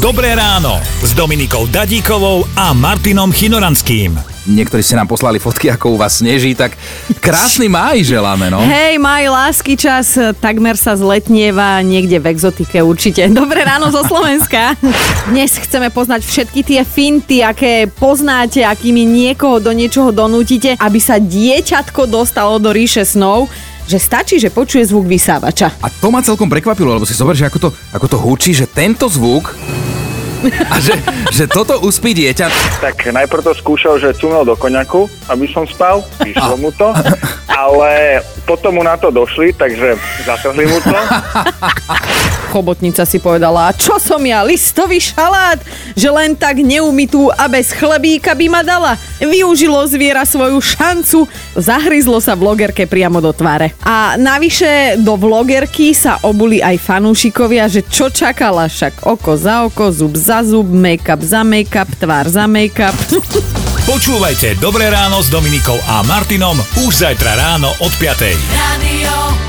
Dobré ráno s Dominikou Dadíkovou a Martinom Chinoranským. Niektorí ste nám poslali fotky, ako u vás sneží, tak krásny máj želáme, no. Hej, maj, lásky čas, takmer sa zletnieva niekde v exotike určite. Dobré ráno zo Slovenska. Dnes chceme poznať všetky tie finty, aké poznáte, akými niekoho do niečoho donútite, aby sa dieťatko dostalo do ríše snov že stačí, že počuje zvuk vysávača. A to ma celkom prekvapilo, lebo si zober, že ako to, ako to hučí, že tento zvuk a že, že toto uspí dieťa. Tak najprv to skúšal, že cumel do koňaku, aby som spal, vyšlo mu to, ale potom mu na to došli, takže zatrhli mu to. Chobotnica si povedala, čo som ja, listový šalát, že len tak neumytú a bez chlebíka by ma dala. Využilo zviera svoju šancu, zahryzlo sa vlogerke priamo do tváre. A navyše do vlogerky sa obuli aj fanúšikovia, že čo čakala, však oko za oko, zub za zub, make-up za make-up, tvár za make-up. Počúvajte Dobré ráno s Dominikou a Martinom už zajtra ráno od 5. Radio